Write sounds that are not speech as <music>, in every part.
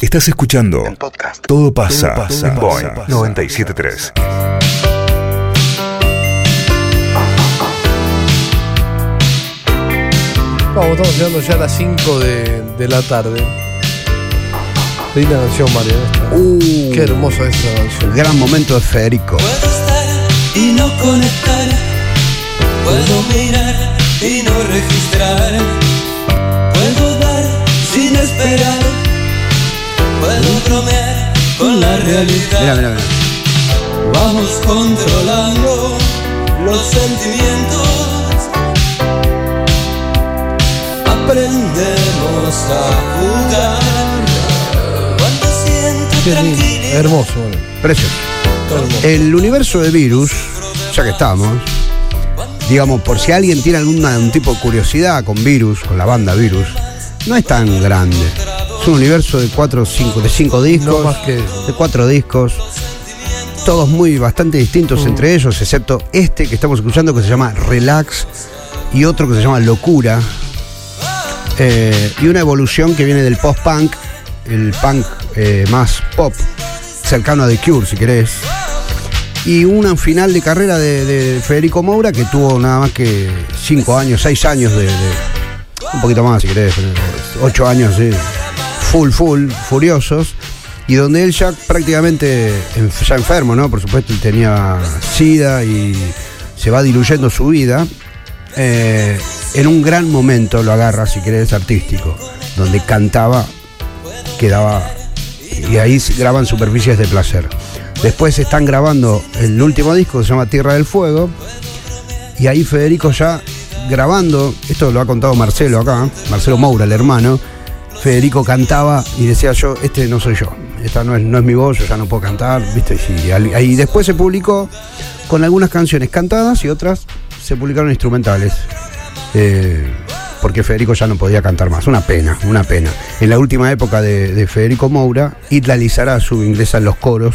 Estás escuchando En podcast. Todo pasa, Todo pasa. en Boeing Todo pasa. 973. Vamos, estamos llegando ya a las 5 de, de la tarde. Linda canción, Mario. esta. Uh, Qué hermosa es esa canción. Gran momento de Federico. Realidad. Mira, mira, mira. Vamos controlando los sentimientos. Aprendemos a jugar. Cuando siento tranquilidad. Hermoso, Mario. Precioso. El universo de virus, ya que estamos, digamos, por si alguien tiene algún tipo de curiosidad con virus, con la banda virus, no es tan grande. Un universo de cuatro, cinco, de cinco discos, No más que eso. de cuatro discos, todos muy bastante distintos Mm. entre ellos, excepto este que estamos escuchando que se llama Relax y otro que se llama Locura. Eh, y una evolución que viene del post-punk, el punk eh, más pop, cercano a The Cure, si querés. Y un final de carrera de, de Federico Moura que tuvo nada más que cinco años, seis años de, de- un poquito más, si querés, pero ocho años, sí, full, full, furiosos. Y donde él ya prácticamente, en- ya enfermo, ¿no? Por supuesto, él tenía SIDA y se va diluyendo su vida. Eh, en un gran momento lo agarra, si querés, artístico, donde cantaba, quedaba. Y ahí graban superficies de placer. Después están grabando el último disco que se llama Tierra del Fuego. Y ahí Federico ya grabando, esto lo ha contado Marcelo acá, Marcelo Moura, el hermano. Federico cantaba y decía yo, este no soy yo, esta no es, no es mi voz, yo ya no puedo cantar, ¿viste? Y después se publicó con algunas canciones cantadas y otras se publicaron instrumentales. Eh, porque Federico ya no podía cantar más. Una pena, una pena. En la última época de, de Federico Moura, Itla Lizarazu ingresa en los coros,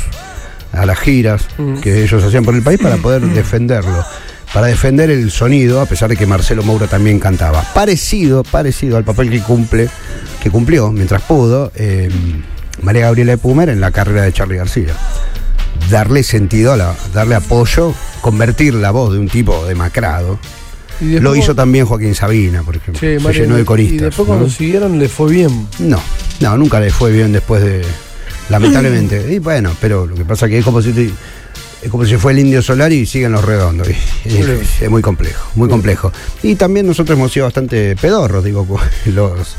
a las giras que ellos hacían por el país para poder defenderlo. Para defender el sonido, a pesar de que Marcelo Moura también cantaba. Parecido, parecido al papel que cumple, que cumplió mientras pudo, eh, María Gabriela de Pumer en la carrera de Charlie García darle sentido, a la, darle apoyo, convertir la voz de un tipo demacrado. Y Lo hizo también Joaquín Sabina, por ejemplo. Che, Se llenó de Y coristas. después ¿no? cuando siguieron le fue bien. No, no, nunca le fue bien después de. Lamentablemente. <clears throat> y bueno, pero lo que pasa que es como si te- es como si fue el indio solar y siguen los redondos. y- y es, es muy complejo, muy complejo. Y también nosotros hemos sido bastante pedorros, digo, <laughs> los.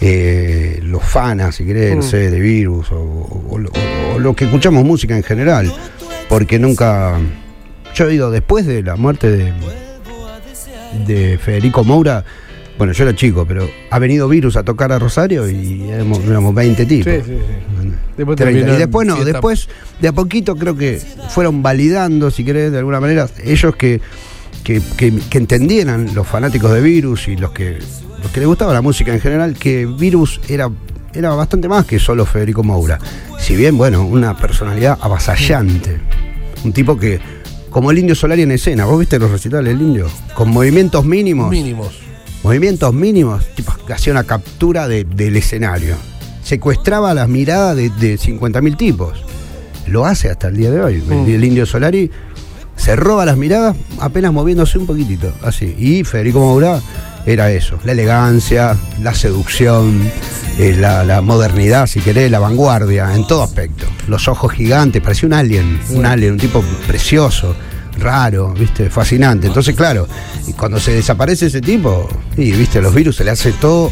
eh, los fanas, si querés, Mm. sé, de virus o, o- o o lo que escuchamos música en general. Porque nunca. Yo digo, después de la muerte de, de Federico Moura, bueno, yo era chico, pero ha venido Virus a tocar a Rosario y éramos, éramos 20 tipos. Sí, sí, sí. Después 30. terminó Y después no, después de a poquito creo que fueron validando, si querés, de alguna manera, ellos que, que, que- que entendieran, los fanáticos de Virus y los que, los que les gustaba la música en general, que Virus era, era bastante más que solo Federico Moura. Si bien, bueno, una personalidad avasallante. Un tipo que, como el indio Solari en escena, ¿vos viste los recitales del indio? Con movimientos mínimos Mínimos. movimientos mínimos, tipo, hacía una captura de- del escenario. Secuestraba las miradas de, de 50.000 tipos. Lo hace hasta el día de hoy. El, Mm. el indio Solari se roba las miradas apenas moviéndose un poquitito, así. Y Federico Moura era eso, la elegancia, la seducción, eh, la, la modernidad, si querés, la vanguardia, en todo aspecto. Los ojos gigantes, parecía un alien, un alien, un tipo precioso, raro, viste, fascinante. Entonces, claro, y cuando se desaparece ese tipo, y viste, los virus se le hace todo,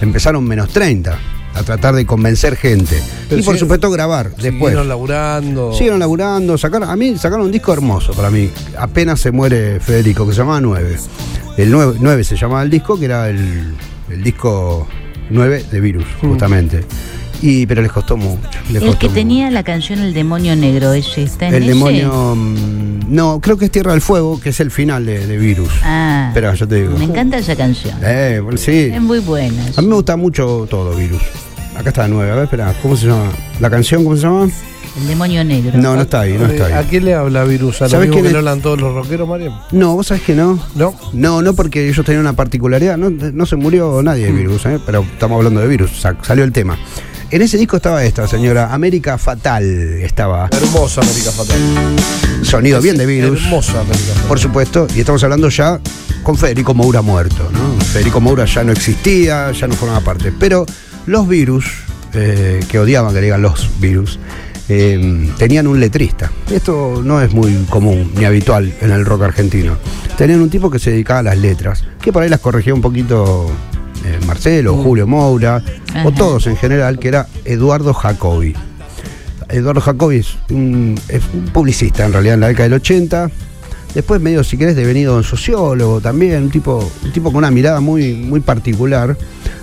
empezaron menos 30 a tratar de convencer gente. Pero y por supuesto grabar después. Siguieron laburando. Siguieron laburando, sacaron, a mí sacaron un disco hermoso para mí. Apenas se muere Federico, que se llamaba 9. El 9, 9 se llamaba el disco, que era el, el disco 9 de Virus, Mm. justamente. Y, pero les costó mucho. les El costó que mucho. tenía la canción El demonio negro, ese está en El ese? demonio. mm, No, creo que es Tierra del Fuego, que es el final de, de Virus. Ah, Espera, yo te digo. me encanta esa canción. Eh, sí. Es muy buena. A mí me gusta mucho todo, Virus. Acá está 9. A ver, espera, ¿cómo se llama? ¿La canción cómo se llama? El demonio negro. No, no está ahí, no está ¿A ahí. quién le habla Virus? ¿A lo ¿Sabes mismo quién que le hablan todos los rockeros, Mario? No, vos sabés que no. No. No, no porque ellos tenían una particularidad. No, no se murió nadie de virus, ¿eh? pero estamos hablando de virus. sa- salió el tema. En ese disco estaba esta, señora, América Fatal. Estaba Hermosa América Fatal. sonido bien de virus. Hermosa América Fatal. Por supuesto, y estamos hablando ya con Federico Moura muerto, ¿no? Federico Moura ya no existía, ya no formaba parte. Pero los virus, eh, que odiaban que le digan los virus, eh, tenían un letrista. Esto no es muy común ni habitual en el rock argentino. Tenían un tipo que se dedicaba a las letras, que por ahí las corregía un poquito eh, Marcelo, Julio Moura, o todos en general, que era Eduardo Jacobi. Eduardo Jacobi es un, es un publicista en realidad en la década del 80. Después medio, si querés, devenido un sociólogo también, un tipo, un tipo con una mirada muy, muy particular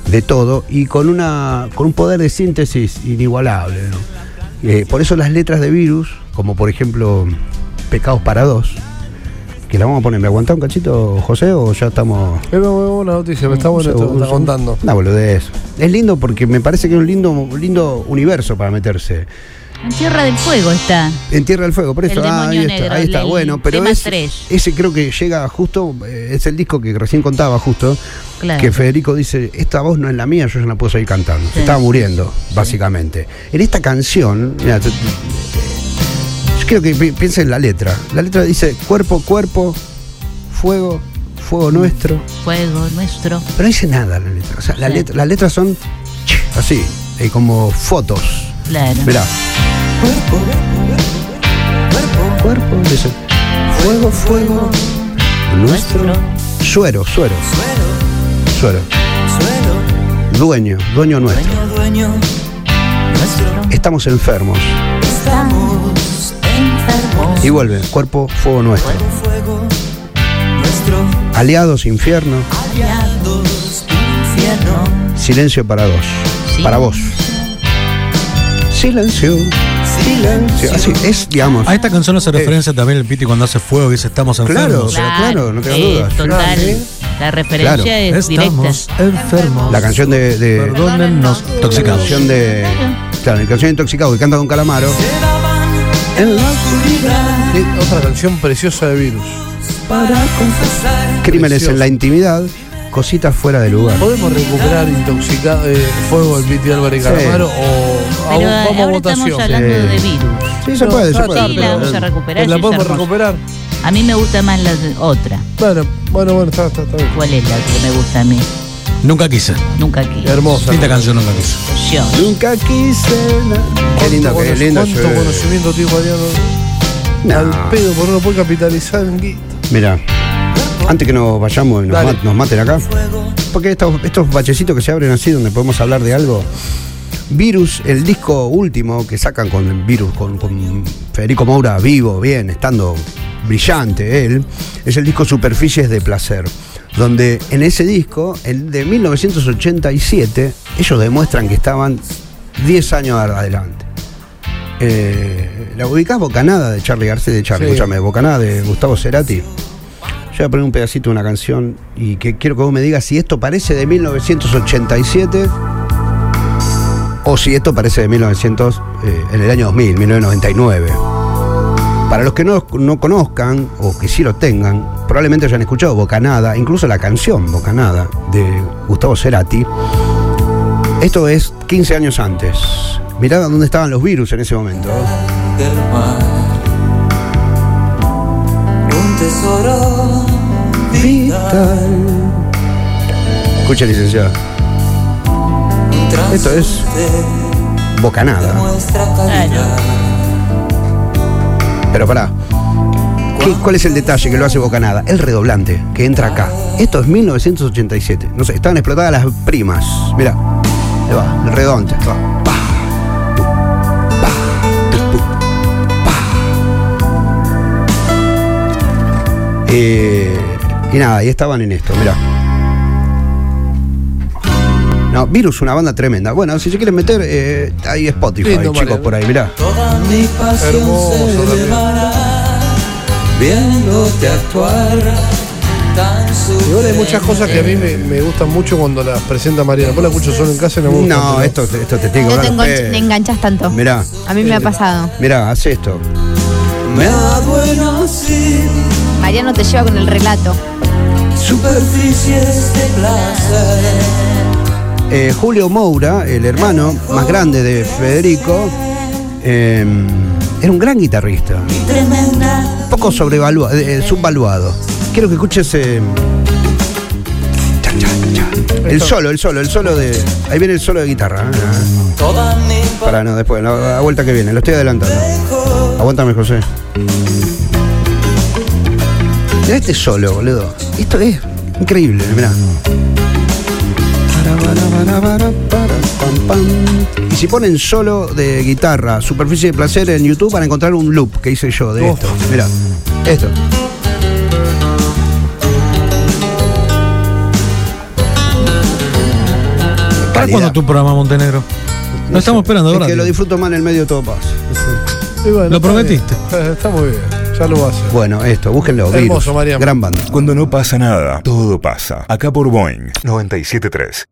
de todo y con, una, con un poder de síntesis inigualable. ¿no? Eh, por eso las letras de virus, como por ejemplo Pecados para dos, que la vamos a poner, ¿me aguantá un cachito, José, o ya estamos... Es una buena noticia, me está bueno esto me está contando. Una boludez. Es lindo porque me parece que es un lindo, un lindo universo para meterse. En Tierra del Fuego está. En Tierra del Fuego, por eso, El ah, ahí está, ahí está, bueno, pero tema ese, creo que llega justo, eh, es el disco que recién contaba justo, Claro. que Federico dice, esta voz no es la mía, yo ya no puedo seguir cantando. Sí. estaba muriendo, básicamente. En esta canción, mira, yo quiero que pi- piensen en la letra. La letra dice, cuerpo, cuerpo, fuego, fuego nuestro. Fuego nuestro. Pero no dice nada la letra. O sea, la Sí. letra- las letras son así, eh, como fotos. Claro. Mirá. Cuerpo, cuerpo, Cuerpo, dice. Fuego, fuego. Nuestro. Suero, suero, suero. suelo, Dueño, dueño nuestro. dueño, dueño, nuestro. Estamos enfermos. Estamos enfermos. Y vuelve. Cuerpo, fuego nuestro. Fuego, fuego, nuestro. Aliados, infierno. Aliados, infierno. Silencio para dos. Sí. Para vos. Silencio. Silencio. Sí, así es, digamos. A esta canción hace referencia también el Piti cuando hace fuego y dice estamos Claro, enfermos. pero claro, no tengas eh, dudas. Total. Sí. La referencia Claro. es Estamos directa. enfermos. La canción de. de Perdónennos, la canción de. Claro, la canción de Intoxicado que canta Don Calamaro. Quedaban en la oscuridad Otra canción preciosa de virus. para confesar. Crímenes Precioso. en la intimidad, cositas fuera de lugar. ¿Podemos recuperar intoxicado eh, fuego del Piti Álvarez Sí. Calamaro a- Pero vamos a ahora votación? estamos hablando Sí. de virus. Sí, se puede, se puede. está, Sí, pero- la vamos a recuperar. A mí me gusta más la de- otra. Bueno, bueno, bueno, está, está, está bien. ¿Cuál es la que me gusta a mí? Nunca quise. Nunca aquí. Hermosa. Esta canción nunca quise. Yo. Nunca quise. Qué ¿Cuánto qué lindo. ¿Cuánto yo- conocimiento tiene Mariano? No. Al pedo, por no puede capitalizar en guita. Mira, antes que nos vayamos y nos maten acá, porque estos, estos bachecitos que se abren así, donde podemos hablar de algo. Virus, el disco último que sacan con Virus, con, con Federico Moura vivo, bien, estando brillante él, es el disco Superficies de Placer, donde en ese disco, el de 1987, ellos demuestran que estaban 10 años adelante. Eh, ¿La ubicás Bocanada de Charlie García? De Charlie, Sí. escúchame, Bocanada de Gustavo Cerati. Yo voy a poner un pedacito de una canción y que quiero que vos me digas si esto parece de 1987 o si esto parece de 1900, eh, en el año 2000, 1999. Para los que no, no conozcan o que sí lo tengan, probablemente hayan escuchado Bocanada, incluso la canción Bocanada de Gustavo Cerati. Esto es 15 años antes. Mirá dónde estaban los virus en ese momento. del mar. Un tesoro vital. Escucha, licenciado. Esto es Bocanada. Pero pará. ¿Qué- ¿Cuál es el detalle que lo hace Bocanada? El redoblante que entra acá. Esto es 1987. No sé, estaban explotadas las primas. Mirá. Ahí va, el redoblante. Eh, y nada, y estaban en esto, mirá. No, Virus, una banda tremenda. Bueno, si se quieren meter, eh, hay Spotify, Lindo, chicos, por ahí, mirá. Toda mi pasión Hermoso se viéndote actuar tan Igual hay muchas cosas que a mí me, me gustan mucho cuando las presenta Mariana. Vos la escucho solo en casa y no me gusta. No, esto, esto te tengo No que te, enganch- enganchas tanto. Mirá, A mí me ha pasado. mirá, haz esto. Me da bueno así Mariano te lleva con el relato. superficies de placer Eh, Julio Moura, el hermano más grande de Federico, eh, era un gran guitarrista. Un poco sobrevaluado, eh, subvaluado. Quiero que escuches eh, cha. el solo, el solo, el solo de. Ahí viene el solo de guitarra. ¿eh? Para no, después, la, la vuelta que viene, lo estoy adelantando. Aguántame, José. Mirá este solo, boludo. Esto es increíble, mirá. Y si ponen solo de guitarra, superficie de placer en YouTube van a encontrar un loop que hice yo de esto. Mirá, esto. ¿Para cuándo tu programa Montenegro? No estamos esperando es ahora. que lo disfruto más en el medio todo pasa. Lo prometiste. Está muy bien. Ya lo va a hacer. Bueno, esto, búsquenlo. Hermoso, Mariano. Gran banda. Cuando no pasa nada, todo pasa. Acá por Boeing 973.